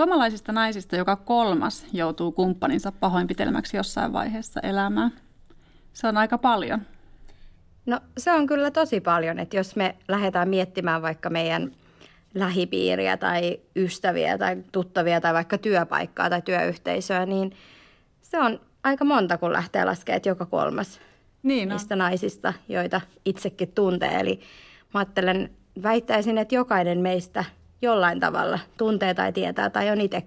Suomalaisista naisista joka kolmas joutuu kumppaninsa pahoinpitelemäksi jossain vaiheessa elämää. Se on aika paljon. No se on kyllä tosi paljon, että jos me lähdetään miettimään vaikka meidän lähipiiriä tai ystäviä tai tuttavia tai vaikka työpaikkaa tai työyhteisöä, niin se on aika monta, kun lähtee laskemaan, että joka kolmas niin niistä naisista, joita itsekin tuntee. Eli mä ajattelen, väittäisin, että jokainen meistä jollain tavalla tuntee tai tietää tai on itse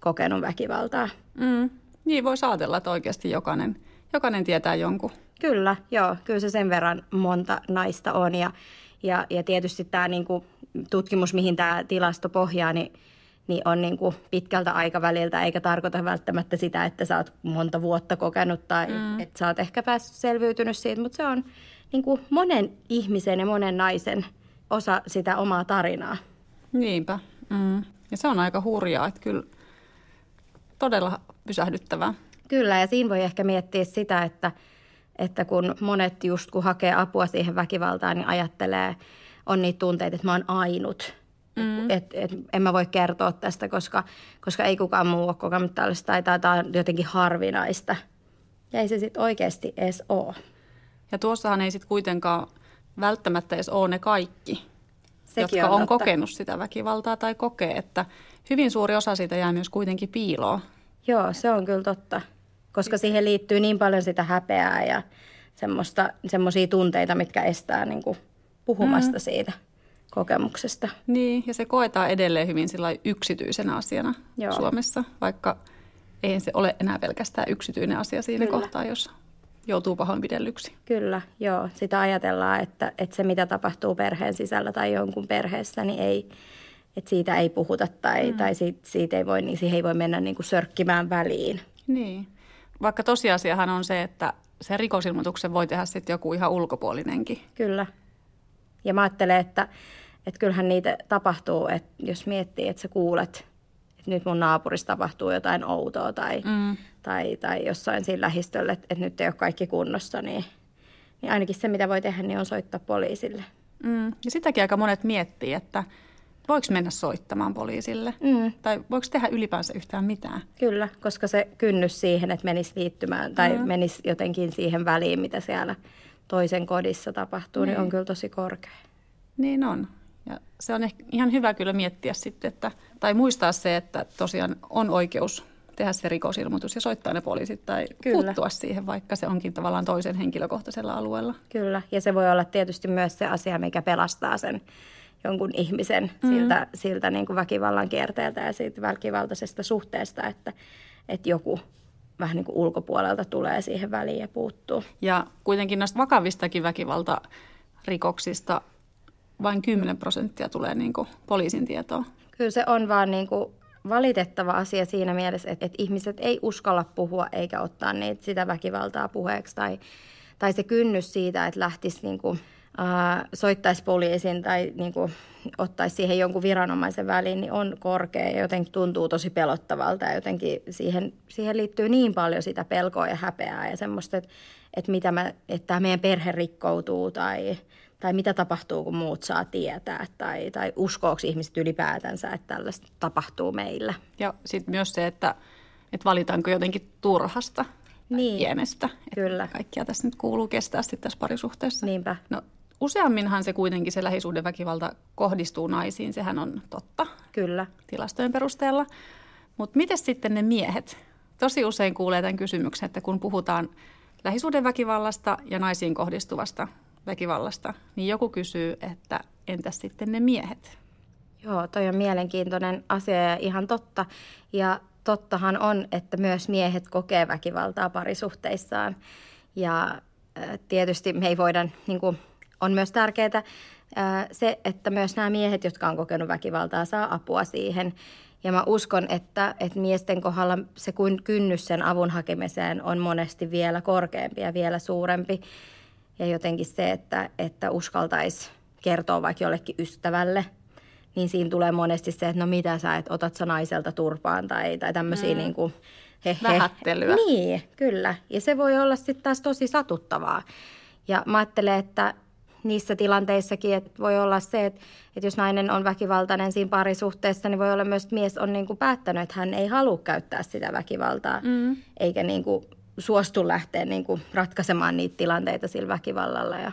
kokenut väkivaltaa. Mm. Niin voisi ajatella, että oikeasti jokainen, jokainen tietää jonkun. Kyllä, joo. Kyllä se sen verran monta naista on. Ja, ja, ja tietysti tämä niinku tutkimus, mihin tämä tilasto pohjaa, niin, niin on niinku pitkältä aikaväliltä, eikä tarkoita välttämättä sitä, että sä oot monta vuotta kokenut tai mm. että sä oot ehkä päässyt selviytynyt siitä, mutta se on niinku monen ihmisen ja monen naisen osa sitä omaa tarinaa. Niinpä. Mm. Ja se on aika hurjaa, että kyllä todella pysähdyttävää. Kyllä, ja siinä voi ehkä miettiä sitä, että, että kun monet just kun hakee apua siihen väkivaltaan, niin ajattelee, on niitä tunteita, että mä oon ainut. Mm. Et, et, en mä voi kertoa tästä, koska, koska ei kukaan muu ole kokenut tällaista tai tämä on jotenkin harvinaista. Ja ei se sitten oikeasti edes ole. Ja tuossahan ei sitten kuitenkaan välttämättä edes ole ne kaikki, Sekin jotka on, on kokenut sitä väkivaltaa tai kokee, että hyvin suuri osa siitä jää myös kuitenkin piiloon. Joo, se on kyllä totta, koska siihen liittyy niin paljon sitä häpeää ja semmoisia tunteita, mitkä estää niin kuin puhumasta mm. siitä kokemuksesta. Niin, ja se koetaan edelleen hyvin yksityisenä asiana Joo. Suomessa, vaikka ei se ole enää pelkästään yksityinen asia siinä Kyllä. kohtaa, jos joutuu pahoinpidellyksi. Kyllä, joo. Sitä ajatellaan, että, että se mitä tapahtuu perheen sisällä tai jonkun perheessä, niin ei, että siitä ei puhuta tai, mm. tai siitä, siitä ei voi, niin siihen ei voi mennä niin kuin sörkkimään väliin. Niin. Vaikka tosiasiahan on se, että se rikosilmoituksen voi tehdä sitten joku ihan ulkopuolinenkin. Kyllä. Ja mä ajattelen, että, että kyllähän niitä tapahtuu, että jos miettii, että sä kuulet, että nyt mun naapurissa tapahtuu jotain outoa tai, mm. Tai, tai jossain siinä lähistöllä, että, että nyt ei ole kaikki kunnossa, niin, niin ainakin se, mitä voi tehdä, niin on soittaa poliisille. Mm. Ja sitäkin aika monet miettii, että voiko mennä soittamaan poliisille? Mm. Tai voiko tehdä ylipäänsä yhtään mitään? Kyllä, koska se kynnys siihen, että menisi liittymään tai mm. menisi jotenkin siihen väliin, mitä siellä toisen kodissa tapahtuu, niin, niin on kyllä tosi korkea. Niin on. Ja se on ehkä ihan hyvä kyllä miettiä sitten, että, tai muistaa se, että tosiaan on oikeus tehdä se rikosilmoitus ja soittaa ne poliisit tai Kyllä. puuttua siihen, vaikka se onkin tavallaan toisen henkilökohtaisella alueella. Kyllä, ja se voi olla tietysti myös se asia, mikä pelastaa sen jonkun ihmisen mm-hmm. siltä, siltä niin kuin väkivallan kierteeltä ja siitä väkivaltaisesta suhteesta, että, että joku vähän niin kuin ulkopuolelta tulee siihen väliin ja puuttuu. Ja kuitenkin näistä vakavistakin väkivaltarikoksista vain 10 prosenttia tulee niin kuin poliisin tietoa. Kyllä se on vaan niin kuin valitettava asia siinä mielessä, että, että ihmiset ei uskalla puhua eikä ottaa niitä, sitä väkivaltaa puheeksi. Tai, tai se kynnys siitä, että lähtisi niin kuin, äh, soittaisi poliisin tai niin kuin, ottaisi siihen jonkun viranomaisen väliin, niin on korkea ja jotenkin tuntuu tosi pelottavalta. Ja jotenkin siihen, siihen liittyy niin paljon sitä pelkoa ja häpeää ja semmoista, että, että, mitä mä, että tämä meidän perhe rikkoutuu tai – tai mitä tapahtuu, kun muut saa tietää, tai, tai uskooko ihmiset ylipäätänsä, että tällaista tapahtuu meillä. Ja sitten myös se, että, että valitaanko jotenkin turhasta niin, pienestä. Kyllä. Kaikkia tässä nyt kuuluu kestää sitten tässä parisuhteessa. Niinpä. No, useamminhan se kuitenkin se lähisuhdeväkivalta kohdistuu naisiin, sehän on totta. Kyllä. Tilastojen perusteella. Mutta miten sitten ne miehet? Tosi usein kuulee tämän kysymyksen, että kun puhutaan lähisuhdeväkivallasta ja naisiin kohdistuvasta väkivallasta, niin joku kysyy, että entäs sitten ne miehet? Joo, toi on mielenkiintoinen asia ja ihan totta. Ja tottahan on, että myös miehet kokee väkivaltaa parisuhteissaan. Ja tietysti me ei voida, niin kuin, on myös tärkeää se, että myös nämä miehet, jotka on kokenut väkivaltaa, saa apua siihen. Ja mä uskon, että, että miesten kohdalla se kynnys sen avun hakemiseen on monesti vielä korkeampi ja vielä suurempi. Ja jotenkin se, että, että uskaltaisi kertoa vaikka jollekin ystävälle, niin siinä tulee monesti se, että no mitä sä, että otat sä naiselta turpaan tai, tai tämmöisiä mm. niin kuin he, Vähättelyä. Niin, kyllä. Ja se voi olla sitten taas tosi satuttavaa. Ja mä ajattelen, että niissä tilanteissakin, että voi olla se, että, että jos nainen on väkivaltainen siinä parisuhteessa, niin voi olla myös, että mies on niin kuin päättänyt, että hän ei halua käyttää sitä väkivaltaa, mm. eikä niin kuin suostu lähteä niin kuin ratkaisemaan niitä tilanteita sillä väkivallalla. Ja,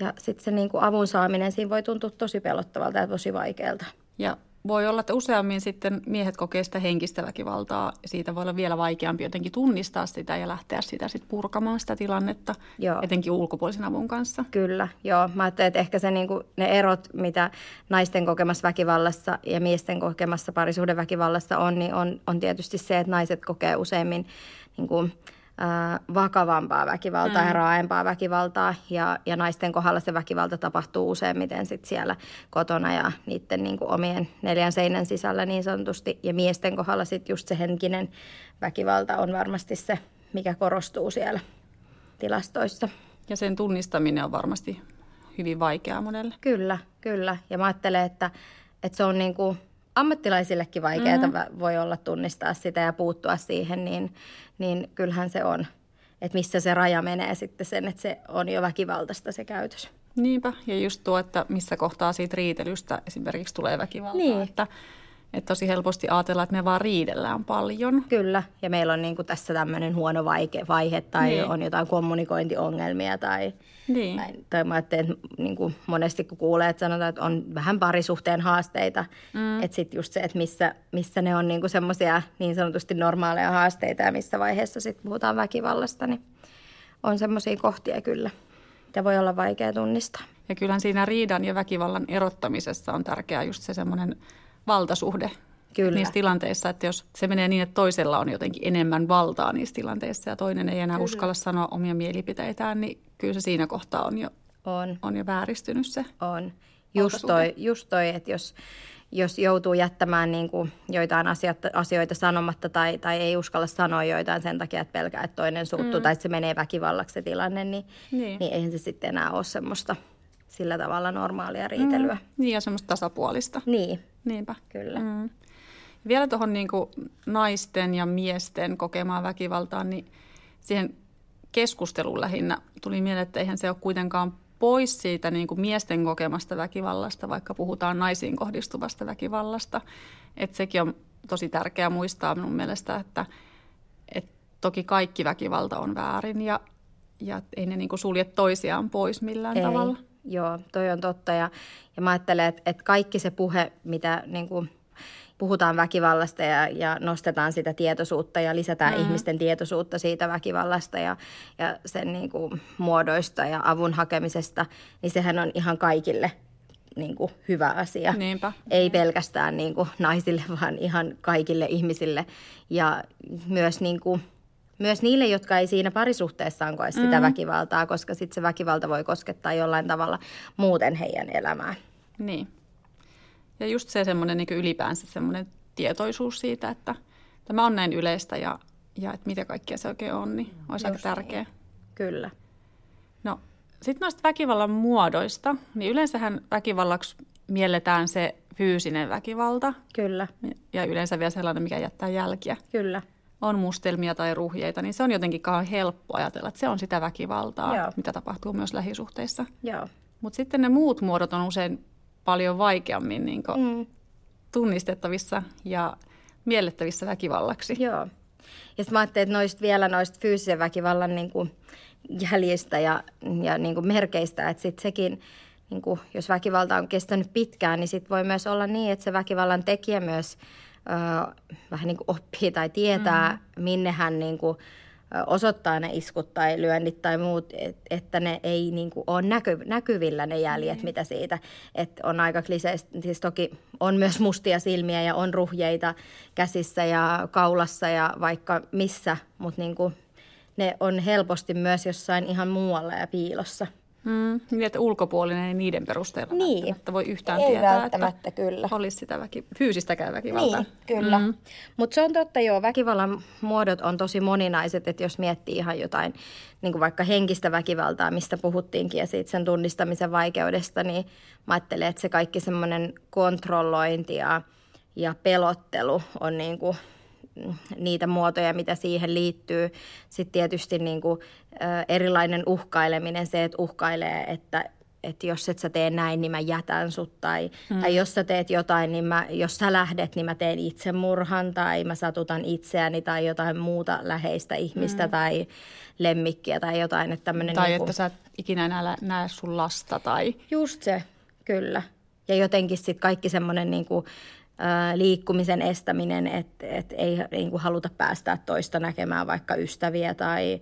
ja sitten se niin kuin avun saaminen siinä voi tuntua tosi pelottavalta ja tosi vaikealta. Ja voi olla, että useammin sitten miehet kokee sitä henkistä väkivaltaa ja siitä voi olla vielä vaikeampi jotenkin tunnistaa sitä ja lähteä sitä sitten purkamaan sitä tilannetta, joo. etenkin ulkopuolisen avun kanssa. Kyllä, joo. Mä ajattelen, että ehkä se, niin kuin, ne erot, mitä naisten kokemassa väkivallassa ja miesten kokemassa parisuhdeväkivallassa on, niin on, on tietysti se, että naiset kokee useimmin niin kuin, vakavampaa väkivaltaa mm. ja raaempaa väkivaltaa. Ja, ja naisten kohdalla se väkivalta tapahtuu useimmiten sit siellä kotona ja niiden niin kuin omien neljän seinän sisällä niin sanotusti. Ja miesten kohdalla sitten just se henkinen väkivalta on varmasti se, mikä korostuu siellä tilastoissa. Ja sen tunnistaminen on varmasti hyvin vaikeaa monelle. Kyllä, kyllä. Ja mä ajattelen, että, että se on niin kuin ammattilaisillekin vaikeaa mm-hmm. voi olla tunnistaa sitä ja puuttua siihen, niin, niin kyllähän se on. Että missä se raja menee sitten sen, että se on jo väkivaltaista se käytös. Niinpä, ja just tuo, että missä kohtaa siitä riitelystä esimerkiksi tulee väkivaltaa. Niin. Että että tosi helposti ajatellaan, että me vaan riidellään paljon. Kyllä, ja meillä on niin kuin tässä tämmöinen huono vaike, vaihe tai niin. on jotain kommunikointiongelmia tai, niin. tai, tai mä ajattelen, että niin kuin monesti kun kuulee, että sanotaan, että on vähän parisuhteen haasteita, mm. että sitten just se, että missä, missä ne on niin kuin semmoisia niin sanotusti normaaleja haasteita ja missä vaiheessa sitten puhutaan väkivallasta, niin on semmoisia kohtia kyllä. Ja voi olla vaikea tunnistaa. Ja kyllähän siinä riidan ja väkivallan erottamisessa on tärkeää just se semmoinen valtasuhde Kyllä. niissä tilanteissa, että jos se menee niin, että toisella on jotenkin enemmän valtaa niissä tilanteissa ja toinen ei enää kyllä. uskalla sanoa omia mielipiteitään, niin kyllä se siinä kohtaa on jo, on. On jo vääristynyt se On. Just toi, just toi, että jos, jos joutuu jättämään niin kuin joitain asioita, asioita sanomatta tai, tai ei uskalla sanoa joitain sen takia, että pelkää, että toinen suuttuu mm. tai että se menee väkivallaksi se tilanne, niin, niin. niin eihän se sitten enää ole semmoista sillä tavalla normaalia riitelyä. Mm. Niin ja semmoista tasapuolista. Niin, Niinpä. Kyllä. Mm. Vielä tuohon niin naisten ja miesten kokemaan väkivaltaan, niin siihen keskusteluun lähinnä tuli mieleen, että eihän se ole kuitenkaan pois siitä niin kuin miesten kokemasta väkivallasta, vaikka puhutaan naisiin kohdistuvasta väkivallasta. Että sekin on tosi tärkeää muistaa minun mielestä, että, että toki kaikki väkivalta on väärin ja, ja ei ne niin kuin sulje toisiaan pois millään ei. tavalla. Joo, toi on totta. Ja, ja mä ajattelen, että, että kaikki se puhe, mitä niin kuin puhutaan väkivallasta ja, ja nostetaan sitä tietoisuutta ja lisätään mm. ihmisten tietoisuutta siitä väkivallasta ja, ja sen niin kuin, muodoista ja avun hakemisesta, niin sehän on ihan kaikille niin kuin, hyvä asia. Niinpä. Ei pelkästään niin kuin, naisille, vaan ihan kaikille ihmisille. Ja myös niin kuin, myös niille, jotka ei siinä parisuhteessaan koe sitä mm. väkivaltaa, koska sitten se väkivalta voi koskettaa jollain tavalla muuten heidän elämään. Niin. Ja just se semmoinen niin ylipäänsä semmoinen tietoisuus siitä, että tämä on näin yleistä ja, ja että mitä kaikkea se oikein on, niin olisi aika tärkeä. Niin. Kyllä. No sitten noista väkivallan muodoista, niin yleensähän väkivallaksi mielletään se fyysinen väkivalta. Kyllä. Ja yleensä vielä sellainen, mikä jättää jälkiä. Kyllä on mustelmia tai ruhjeita, niin se on jotenkin helppo ajatella, että se on sitä väkivaltaa, Joo. mitä tapahtuu myös lähisuhteissa. Mutta sitten ne muut muodot on usein paljon vaikeammin niin mm. tunnistettavissa ja miellettävissä väkivallaksi. Joo. Ja sitten mä ajattelin, että noista vielä noista fyysisen väkivallan niin kuin jäljistä ja, ja niin kuin merkeistä, että sitten sekin, niin kuin, jos väkivalta on kestänyt pitkään, niin sitten voi myös olla niin, että se väkivallan tekijä myös – vähän niin kuin oppii tai tietää, mm. minne hän niin kuin, osoittaa ne iskut tai lyönnit tai muut, et, että ne ei niin kuin, ole näky, näkyvillä ne jäljet, mm. mitä siitä. Et on aika kliseistä, siis toki on myös mustia silmiä ja on ruhjeita käsissä ja kaulassa ja vaikka missä, mutta niin kuin, ne on helposti myös jossain ihan muualla ja piilossa. Mm, niin, että ulkopuolinen ei niiden perusteella niin. että voi yhtään ei tietää, välttämättä, että kyllä. olisi sitä väki, fyysistäkään väkivaltaa. Niin, kyllä. Mm. Mutta se on totta, joo, väkivallan muodot on tosi moninaiset, että jos miettii ihan jotain niin kuin vaikka henkistä väkivaltaa, mistä puhuttiinkin ja siitä sen tunnistamisen vaikeudesta, niin mä ajattelen, että se kaikki semmoinen kontrollointi ja, ja pelottelu on niin kuin niitä muotoja, mitä siihen liittyy. Sitten tietysti niin kuin, erilainen uhkaileminen, se, että uhkailee, että että jos et sä tee näin, niin mä jätän sut. Tai, hmm. tai jos sä teet jotain, niin mä, jos sä lähdet, niin mä teen itsemurhan tai mä satutan itseäni tai jotain muuta läheistä ihmistä hmm. tai lemmikkiä tai jotain. Että tai niin että sä et ikinä enää näe sun lasta tai... Just se, kyllä. Ja jotenkin sitten kaikki semmoinen niin kuin, liikkumisen estäminen, että et ei niin kuin haluta päästää toista näkemään vaikka ystäviä tai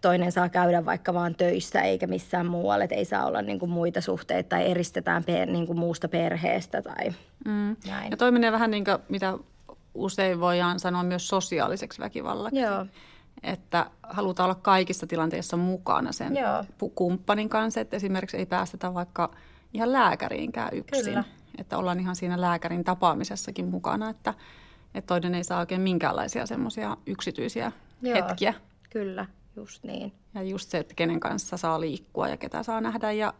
toinen saa käydä vaikka vaan töissä eikä missään muualle, että ei saa olla niin kuin muita suhteita tai eristetään per, niin kuin muusta perheestä tai mm. näin. Ja toi menee vähän niin kuin, mitä usein voidaan sanoa myös sosiaaliseksi väkivallaksi. Joo. Että halutaan olla kaikissa tilanteissa mukana sen Joo. kumppanin kanssa, että esimerkiksi ei päästetä vaikka ihan lääkäriinkään yksin. Kyllä. Että ollaan ihan siinä lääkärin tapaamisessakin mukana, että, että toinen ei saa oikein minkäänlaisia semmoisia yksityisiä Joo, hetkiä. Kyllä. Just niin. Ja just se, että kenen kanssa saa liikkua ja ketä saa nähdä ja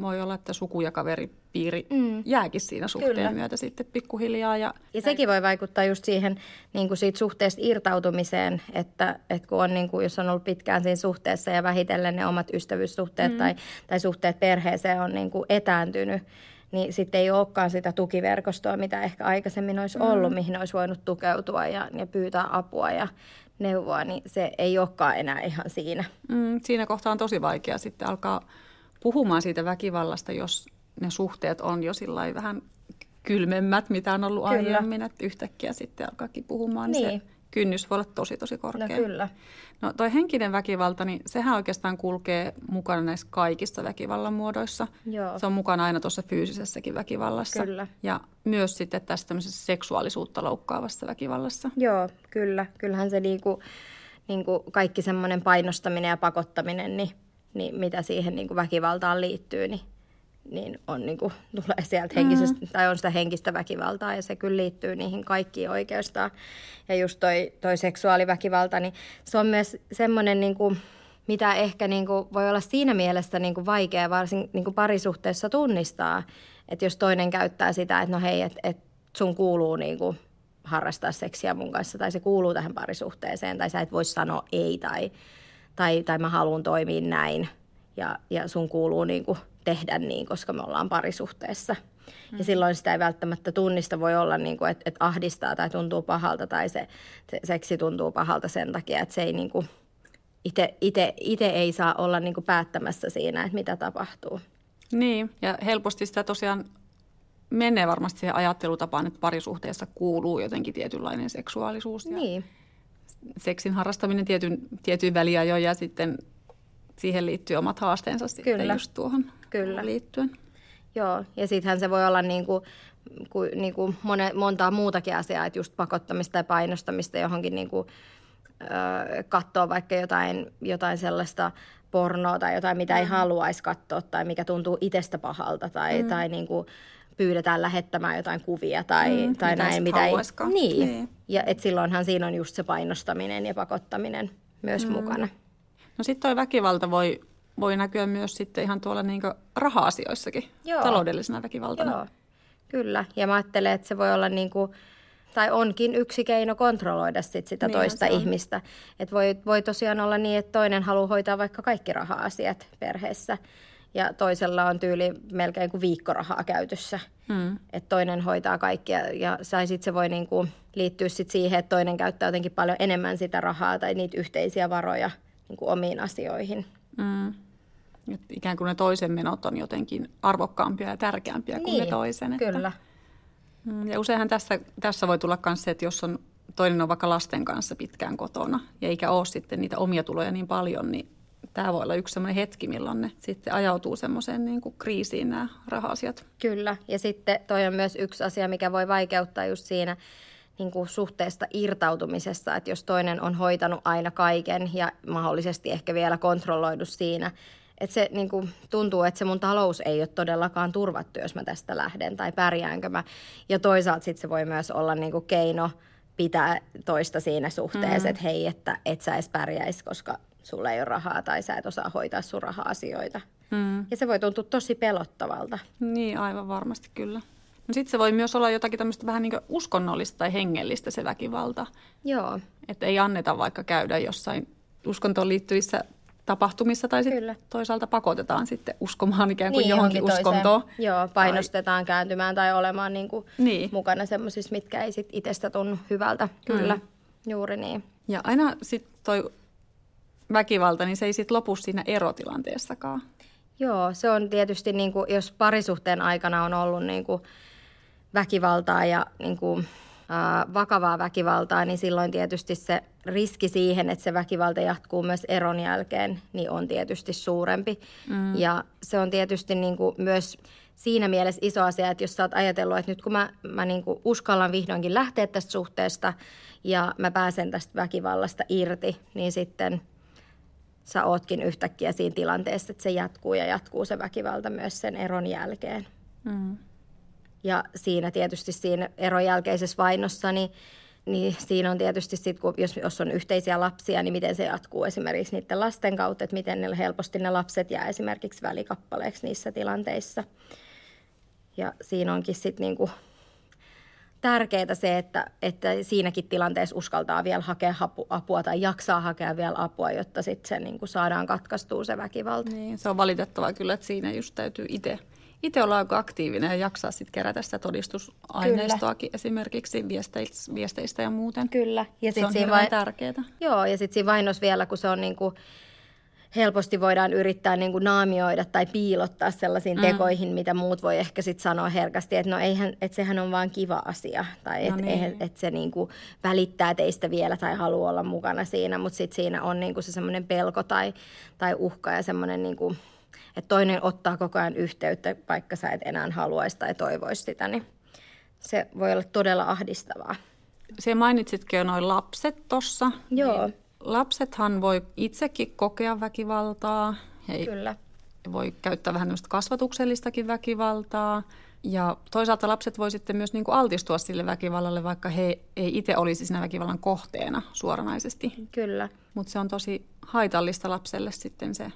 voi olla, että suku- ja kaveripiiri mm. jääkin siinä suhteen Kyllä. myötä sitten pikkuhiljaa. Ja, ja sekin voi vaikuttaa just siihen niin kuin siitä suhteesta irtautumiseen, että, että kun on, niin kuin, jos on ollut pitkään siinä suhteessa ja vähitellen ne omat ystävyyssuhteet mm. tai, tai suhteet perheeseen on niin kuin etääntynyt, niin sitten ei olekaan sitä tukiverkostoa, mitä ehkä aikaisemmin olisi ollut, mm. mihin olisi voinut tukeutua ja, ja pyytää apua ja neuvoa, niin se ei olekaan enää ihan siinä. Mm, siinä kohtaa on tosi vaikea sitten alkaa puhumaan siitä väkivallasta, jos ne suhteet on jo sillä vähän kylmemmät, mitä on ollut kyllä. aiemmin, että yhtäkkiä sitten alkaakin puhumaan, niin. niin se kynnys voi olla tosi tosi korkea. No kyllä. No toi henkinen väkivalta, niin sehän oikeastaan kulkee mukana näissä kaikissa väkivallan muodoissa. Joo. Se on mukana aina tuossa fyysisessäkin väkivallassa. Kyllä. Ja myös sitten tässä tämmöisessä seksuaalisuutta loukkaavassa väkivallassa. Joo, kyllä. Kyllähän se niinku, niinku kaikki semmoinen painostaminen ja pakottaminen, niin, niin mitä siihen niinku väkivaltaan liittyy, niin niin on niin kuin, tulee sieltä henkisestä, mm. tai on sitä henkistä väkivaltaa ja se kyllä liittyy niihin kaikkiin oikeastaan. Ja just toi, toi seksuaaliväkivalta, niin se on myös semmoinen, niin kuin, mitä ehkä niin kuin, voi olla siinä mielessä niin kuin vaikea varsin niin kuin parisuhteessa tunnistaa, että jos toinen käyttää sitä, että no hei, että et sun kuuluu niin kuin, harrastaa seksiä mun kanssa tai se kuuluu tähän parisuhteeseen tai sä et voi sanoa ei tai, tai, tai mä haluan toimia näin ja, ja sun kuuluu niin kuin, tehdä niin, koska me ollaan parisuhteessa. Mm. Ja silloin sitä ei välttämättä tunnista. Voi olla, niin kuin, että, että ahdistaa tai tuntuu pahalta tai se, se seksi tuntuu pahalta sen takia, että se ei niin kuin, itse ei saa olla niin kuin päättämässä siinä, että mitä tapahtuu. Niin, ja helposti sitä tosiaan menee varmasti siihen ajattelutapaan, että parisuhteessa kuuluu jotenkin tietynlainen seksuaalisuus. Ja niin. Seksin harrastaminen tietyn, tietyn väliajoin ja sitten siihen liittyy omat haasteensa sitten Kyllä. just tuohon Kyllä. liittyen. Joo, ja sittenhän se voi olla niin kuin, kuin, niin kuin mone, montaa muutakin asiaa, että just pakottamista tai painostamista johonkin niin kuin, ö, katsoa vaikka jotain, jotain sellaista pornoa tai jotain, mitä mm. ei haluaisi katsoa tai mikä tuntuu itsestä pahalta tai, mm. tai niin kuin, pyydetään lähettämään jotain kuvia tai, mm, tai näin. Mitä ei, niin. niin. Ja et silloinhan siinä on just se painostaminen ja pakottaminen myös mm. mukana. No sitten tuo väkivalta voi voi näkyä myös sitten ihan tuolla niin raha-asioissakin, Joo. taloudellisena väkivaltana. Joo, kyllä. Ja mä ajattelen, että se voi olla niin kuin, tai onkin yksi keino kontrolloida sit sitä niin toista ihmistä. Että voi, voi tosiaan olla niin, että toinen haluaa hoitaa vaikka kaikki raha-asiat perheessä ja toisella on tyyli melkein kuin viikkorahaa käytössä. Hmm. Että toinen hoitaa kaikkia ja sit se voi niinku liittyä sit siihen, että toinen käyttää jotenkin paljon enemmän sitä rahaa tai niitä yhteisiä varoja niinku omiin asioihin. Hmm. Että ikään kuin ne toisen menot on jotenkin arvokkaampia ja tärkeämpiä niin, kuin ne niin, toisen. Että, kyllä. Mm, ja useinhan tässä, tässä voi tulla myös se, että jos on, toinen on vaikka lasten kanssa pitkään kotona ja eikä ole sitten niitä omia tuloja niin paljon, niin tämä voi olla yksi sellainen hetki, milloin ne sitten ajautuu semmoiseen niin kuin kriisiin nämä raha-asiat. Kyllä, ja sitten toi on myös yksi asia, mikä voi vaikeuttaa just siinä niin kuin suhteesta irtautumisessa, että jos toinen on hoitanut aina kaiken ja mahdollisesti ehkä vielä kontrolloidu siinä, että se niin kuin, tuntuu, että se mun talous ei ole todellakaan turvattu, jos mä tästä lähden tai pärjäänkö mä. Ja toisaalta sitten se voi myös olla niin kuin keino pitää toista siinä suhteessa, mm. että hei, että et sä edes pärjäisi, koska sulla ei ole rahaa tai sä et osaa hoitaa sun raha-asioita. Mm. Ja se voi tuntua tosi pelottavalta. Niin, aivan varmasti kyllä. No sitten se voi myös olla jotakin tämmöistä vähän niin uskonnollista tai hengellistä se väkivalta. Joo. Että ei anneta vaikka käydä jossain uskontoon liittyvissä tapahtumissa tai sitten toisaalta pakotetaan sitten uskomaan ikään kuin niin, johonkin, johonkin uskontoon. Joo, painostetaan tai... kääntymään tai olemaan niin kuin niin. mukana semmoisissa, mitkä ei sit itsestä tunnu hyvältä. Kyllä, mm. juuri niin. Ja aina sitten toi väkivalta, niin se ei sitten lopu siinä erotilanteessakaan. Joo, se on tietysti, niin kuin, jos parisuhteen aikana on ollut niin kuin väkivaltaa ja niin kuin, äh, vakavaa väkivaltaa, niin silloin tietysti se riski siihen, että se väkivalta jatkuu myös eron jälkeen, niin on tietysti suurempi. Mm. Ja se on tietysti niin kuin myös siinä mielessä iso asia, että jos sä oot ajatellut, että nyt kun mä, mä niin kuin uskallan vihdoinkin lähteä tästä suhteesta ja mä pääsen tästä väkivallasta irti, niin sitten sä ootkin yhtäkkiä siinä tilanteessa, että se jatkuu ja jatkuu se väkivalta myös sen eron jälkeen. Mm. Ja siinä tietysti siinä eron jälkeisessä vainossa, niin, niin siinä on tietysti sitten, kun jos, jos on yhteisiä lapsia, niin miten se jatkuu esimerkiksi niiden lasten kautta, että miten ne, helposti ne lapset jää esimerkiksi välikappaleeksi niissä tilanteissa. Ja siinä onkin sitten niinku tärkeää se, että, että siinäkin tilanteessa uskaltaa vielä hakea apua tai jaksaa hakea vielä apua, jotta sitten se niin kuin saadaan katkaistua se väkivalta. Niin, se on valitettavaa kyllä, että siinä just täytyy itse itse olla aika aktiivinen ja jaksaa sitten kerätä sitä todistusaineistoakin Kyllä. esimerkiksi viesteistä, viesteistä ja muuten. Kyllä. Ja sit se on siinä vai... tärkeää. Joo, ja sitten siinä vainos vielä, kun se on niin kuin helposti voidaan yrittää niin kuin naamioida tai piilottaa sellaisiin mm. tekoihin, mitä muut voi ehkä sitten sanoa herkästi, että no eihän, että sehän on vaan kiva asia tai että no niin. et se niin kuin välittää teistä vielä tai haluaa olla mukana siinä, mutta sitten siinä on niin kuin se semmoinen pelko tai, tai uhka ja semmoinen niin kuin, että toinen ottaa koko ajan yhteyttä, vaikka sä et enää haluaisi tai toivoisi sitä, niin se voi olla todella ahdistavaa. Se mainitsitkin jo noin lapset tuossa. Joo. Niin lapsethan voi itsekin kokea väkivaltaa. He Kyllä. Voi käyttää vähän kasvatuksellistakin väkivaltaa. Ja toisaalta lapset voi sitten myös niin kuin altistua sille väkivallalle, vaikka he ei itse olisi siinä väkivallan kohteena suoranaisesti. Kyllä. Mutta se on tosi haitallista lapselle sitten se,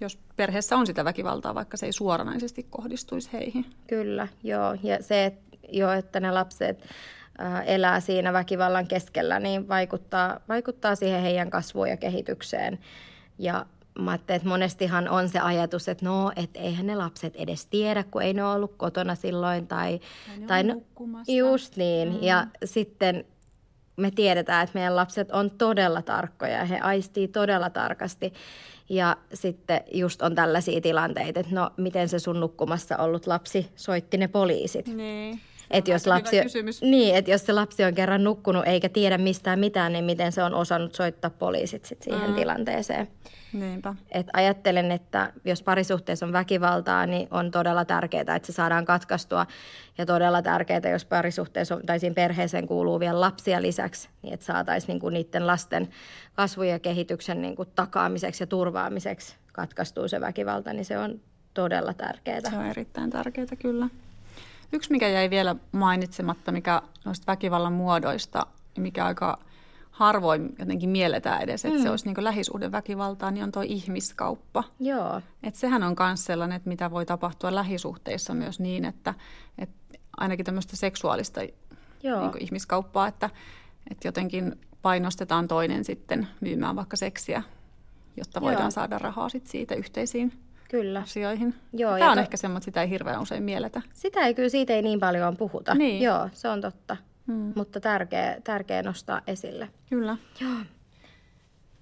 jos perheessä on sitä väkivaltaa, vaikka se ei suoranaisesti kohdistuisi heihin. Kyllä, joo. Ja se, että, jo, että ne lapset Äh, elää siinä väkivallan keskellä, niin vaikuttaa, vaikuttaa siihen heidän kasvuun ja kehitykseen. Ja mä että monestihan on se ajatus, että no, että eihän ne lapset edes tiedä, kun ei ne ole ollut kotona silloin. Tai, tai, tai no, just niin. Mm. Ja sitten me tiedetään, että meidän lapset on todella tarkkoja ja he aistii todella tarkasti. Ja sitten just on tällaisia tilanteita, että no miten se sun nukkumassa ollut lapsi soitti ne poliisit. Niin. Että jos, lapsi, niin, että jos se lapsi on kerran nukkunut eikä tiedä mistään mitään, niin miten se on osannut soittaa poliisit sit siihen mm. tilanteeseen. Niinpä. Et ajattelen, että jos parisuhteessa on väkivaltaa, niin on todella tärkeää, että se saadaan katkaistua. Ja todella tärkeää, jos parisuhteessa on, tai siinä perheeseen kuuluu vielä lapsia lisäksi, niin että saataisiin niinku niiden lasten kasvun ja kehityksen niinku takaamiseksi ja turvaamiseksi katkaistuu se väkivalta, niin se on todella tärkeää. Se on erittäin tärkeää, kyllä. Yksi, mikä jäi vielä mainitsematta, mikä noista väkivallan muodoista, mikä aika harvoin jotenkin mielletään edes, että mm. se olisi niin lähisuhdeväkivaltaa, niin on tuo ihmiskauppa. Joo. Et sehän on myös sellainen, että mitä voi tapahtua lähisuhteissa myös niin, että, että ainakin tämmöistä seksuaalista Joo. Niin ihmiskauppaa, että, että jotenkin painostetaan toinen sitten myymään vaikka seksiä, jotta voidaan Joo. saada rahaa sit siitä yhteisiin kyllä. asioihin. Joo, Tämä on to... ehkä semmoinen, että sitä ei hirveän usein mielletä. Sitä ei kyllä, siitä ei niin paljon puhuta. Niin. Joo, se on totta. Hmm. Mutta tärkeä, tärkeä nostaa esille. Kyllä. Joo.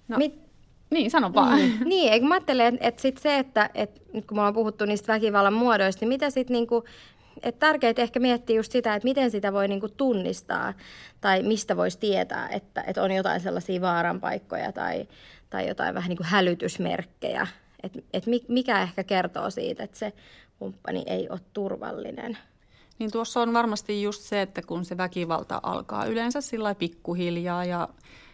No. Mit... Niin, sano vaan. Niin, niin eikö mä ajattelen, että, että sit se, että, että nyt kun me ollaan puhuttu niistä väkivallan muodoista, niin mitä sitten niinku, että tärkeää ehkä miettiä just sitä, että miten sitä voi niinku tunnistaa tai mistä voisi tietää, että, että on jotain sellaisia vaaranpaikkoja tai, tai jotain vähän niin kuin hälytysmerkkejä että et mikä ehkä kertoo siitä, että se kumppani ei ole turvallinen. Niin tuossa on varmasti just se, että kun se väkivalta alkaa yleensä sillä pikkuhiljaa ja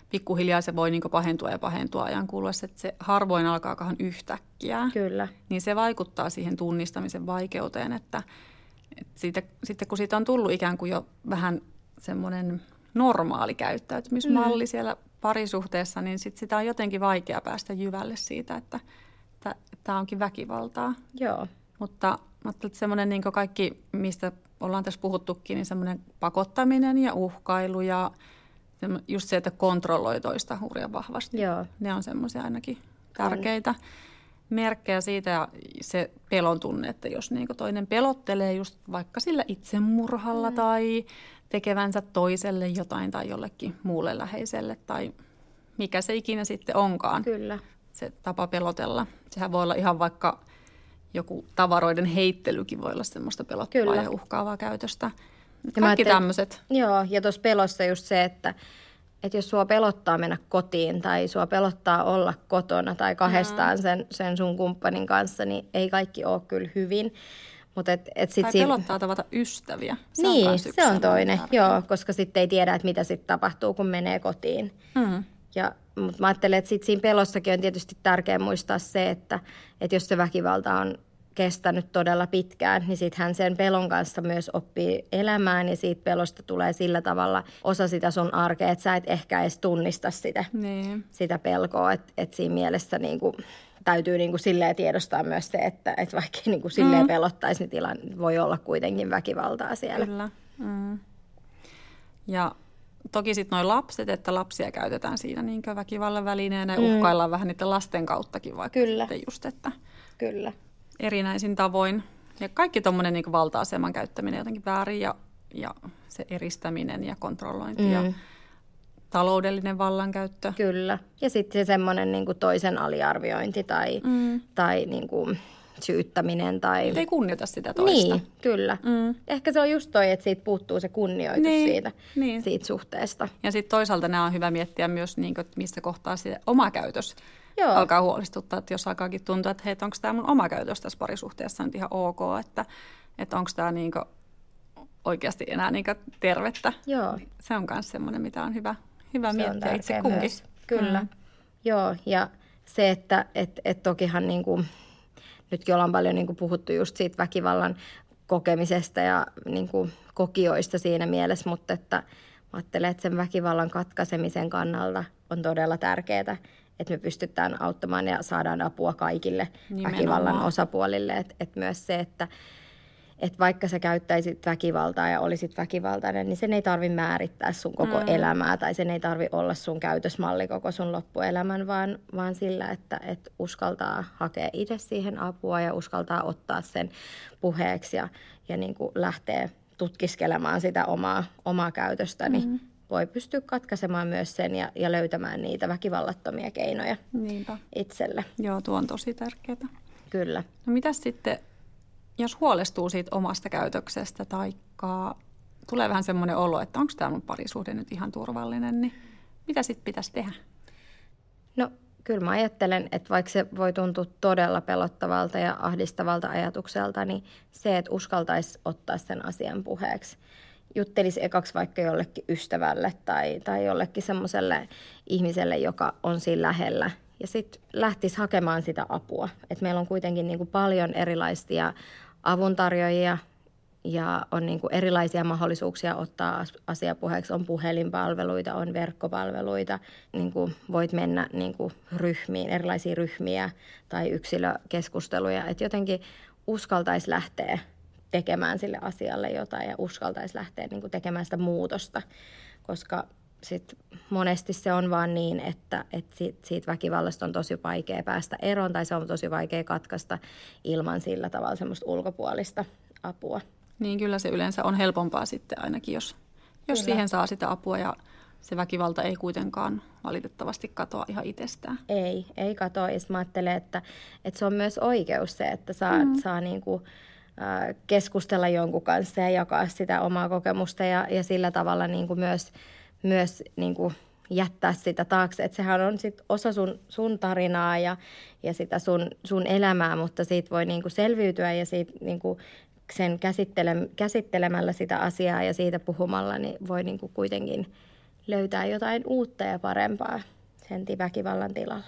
pikkuhiljaa se voi niin pahentua ja pahentua ajan kuluessa, että se harvoin alkaakaan yhtäkkiä. Kyllä. Niin se vaikuttaa siihen tunnistamisen vaikeuteen, että, että siitä, sitten kun siitä on tullut ikään kuin jo vähän semmoinen normaali käyttäytymismalli mm. siellä parisuhteessa, niin sit sitä on jotenkin vaikea päästä jyvälle siitä, että – että tämä onkin väkivaltaa. Joo. Mutta että semmoinen niin kaikki, mistä ollaan tässä puhuttukin, niin semmoinen pakottaminen ja uhkailu ja just se, että kontrolloi toista hurjan vahvasti. Joo. Ne on semmoisia ainakin, tärkeitä on. merkkejä siitä ja se pelon tunne, että jos niin toinen pelottelee just vaikka sillä itsemurhalla mm. tai tekevänsä toiselle jotain tai jollekin muulle läheiselle tai mikä se ikinä sitten onkaan. Kyllä. Se tapa pelotella. Sehän voi olla ihan vaikka joku tavaroiden heittelykin voi olla semmoista pelottavaa Kyllä. ja uhkaavaa käytöstä. Ja Kaikki tämmöiset. Joo, ja tuossa pelossa just se, että, että jos sua pelottaa mennä kotiin tai sua pelottaa olla kotona tai kahdestaan mm. sen, sen sun kumppanin kanssa, niin ei kaikki ole kyllä hyvin. Mut et, et sit tai siinä... pelottaa tavata ystäviä. Se niin, on se on toinen, joo, koska sitten ei tiedä, että mitä sitten tapahtuu, kun menee kotiin. Mm. Ja, mutta mä ajattelen, että sit siinä pelossakin on tietysti tärkeää muistaa se, että, että jos se väkivalta on kestänyt todella pitkään, niin sitten hän sen pelon kanssa myös oppii elämään ja siitä pelosta tulee sillä tavalla osa sitä sun arkea, että sä et ehkä edes tunnista sitä, niin. sitä pelkoa, että et siinä mielessä niin kuin, täytyy niin kuin silleen tiedostaa myös se, että, että vaikka niin kuin silleen mm. pelottaisi, niin tilan voi olla kuitenkin väkivaltaa siellä. Kyllä. Mm. Ja toki sitten noin lapset, että lapsia käytetään siinä niin väkivallan välineenä ja mm. uhkaillaan vähän niiden lasten kauttakin vaikka Kyllä. just, että Kyllä. erinäisin tavoin. Ja kaikki tuommoinen niin valta-aseman käyttäminen jotenkin väärin ja, ja se eristäminen ja kontrollointi mm. ja taloudellinen vallankäyttö. Kyllä. Ja sitten se semmoinen niin toisen aliarviointi tai, mm. tai niin kuin syyttäminen. Tai... Ei kunnioita sitä toista. Niin, kyllä. Mm. Ehkä se on just toi, että siitä puuttuu se kunnioitus niin, siitä, niin. siitä suhteesta. Ja sitten toisaalta nämä on hyvä miettiä myös, niin kuin, missä kohtaa se oma käytös Joo. alkaa huolestuttaa. Että jos alkaakin tuntua, että hei, onko tämä mun oma käytös tässä parisuhteessa nyt ihan ok, että, että onko tämä niin oikeasti enää niin tervettä. Joo. Se on myös semmoinen, mitä on hyvä, hyvä se miettiä itse kunkin. Myös. Kyllä. Mm. Joo, ja se, että et, et tokihan niin kuin, nytkin ollaan paljon niin kuin puhuttu just siitä väkivallan kokemisesta ja niin kuin kokijoista siinä mielessä, mutta että mä ajattelen, että sen väkivallan katkaisemisen kannalta on todella tärkeää, että me pystytään auttamaan ja saadaan apua kaikille Nimenomaan. väkivallan osapuolille. Että et myös se, että että vaikka sä käyttäisit väkivaltaa ja olisit väkivaltainen, niin sen ei tarvi määrittää sun koko mm. elämää tai sen ei tarvi olla sun käytösmalli koko sun loppuelämän, vaan, vaan sillä, että et uskaltaa hakea itse siihen apua ja uskaltaa ottaa sen puheeksi ja, ja niin kuin lähteä tutkiskelemaan sitä omaa, omaa käytöstä, niin mm. voi pystyä katkaisemaan myös sen ja, ja löytämään niitä väkivallattomia keinoja Niinpä. itselle. Joo, tuo on tosi tärkeää. Kyllä. No mitä sitten jos huolestuu siitä omasta käytöksestä tai tulee vähän semmoinen olo, että onko tämä mun parisuhde nyt ihan turvallinen, niin mitä sitten pitäisi tehdä? No kyllä mä ajattelen, että vaikka se voi tuntua todella pelottavalta ja ahdistavalta ajatukselta, niin se, että uskaltaisi ottaa sen asian puheeksi. Juttelisi ekaksi vaikka jollekin ystävälle tai, tai jollekin semmoiselle ihmiselle, joka on siinä lähellä. Ja sitten lähtisi hakemaan sitä apua. Et meillä on kuitenkin niin kuin paljon erilaisia avuntarjoajia ja on niin kuin erilaisia mahdollisuuksia ottaa asia puheeksi. On puhelinpalveluita, on verkkopalveluita, niin kuin voit mennä niin kuin ryhmiin, erilaisia ryhmiä tai yksilökeskusteluja. Että jotenkin uskaltaisi lähteä tekemään sille asialle jotain ja uskaltaisi lähteä niin kuin tekemään sitä muutosta, koska sit monesti se on vaan niin, että, että siitä, siitä väkivallasta on tosi vaikea päästä eroon tai se on tosi vaikea katkaista ilman sillä tavalla semmoista ulkopuolista apua. Niin kyllä se yleensä on helpompaa sitten ainakin, jos, jos siihen saa sitä apua ja se väkivalta ei kuitenkaan valitettavasti katoa ihan itsestään. Ei, ei katoa. Ja mä ajattelen, että, että se on myös oikeus se, että saa, mm. saa niin kuin, äh, keskustella jonkun kanssa ja jakaa sitä omaa kokemusta ja, ja sillä tavalla niin kuin myös – myös niin kuin jättää sitä taakse. Että sehän on sit osa sun, sun tarinaa ja, ja sitä sun, sun elämää, mutta siitä voi niinku selviytyä ja siitä niinku sen käsittele, käsittelemällä sitä asiaa ja siitä puhumalla niin voi niinku kuitenkin löytää jotain uutta ja parempaa sen väkivallan tilalla.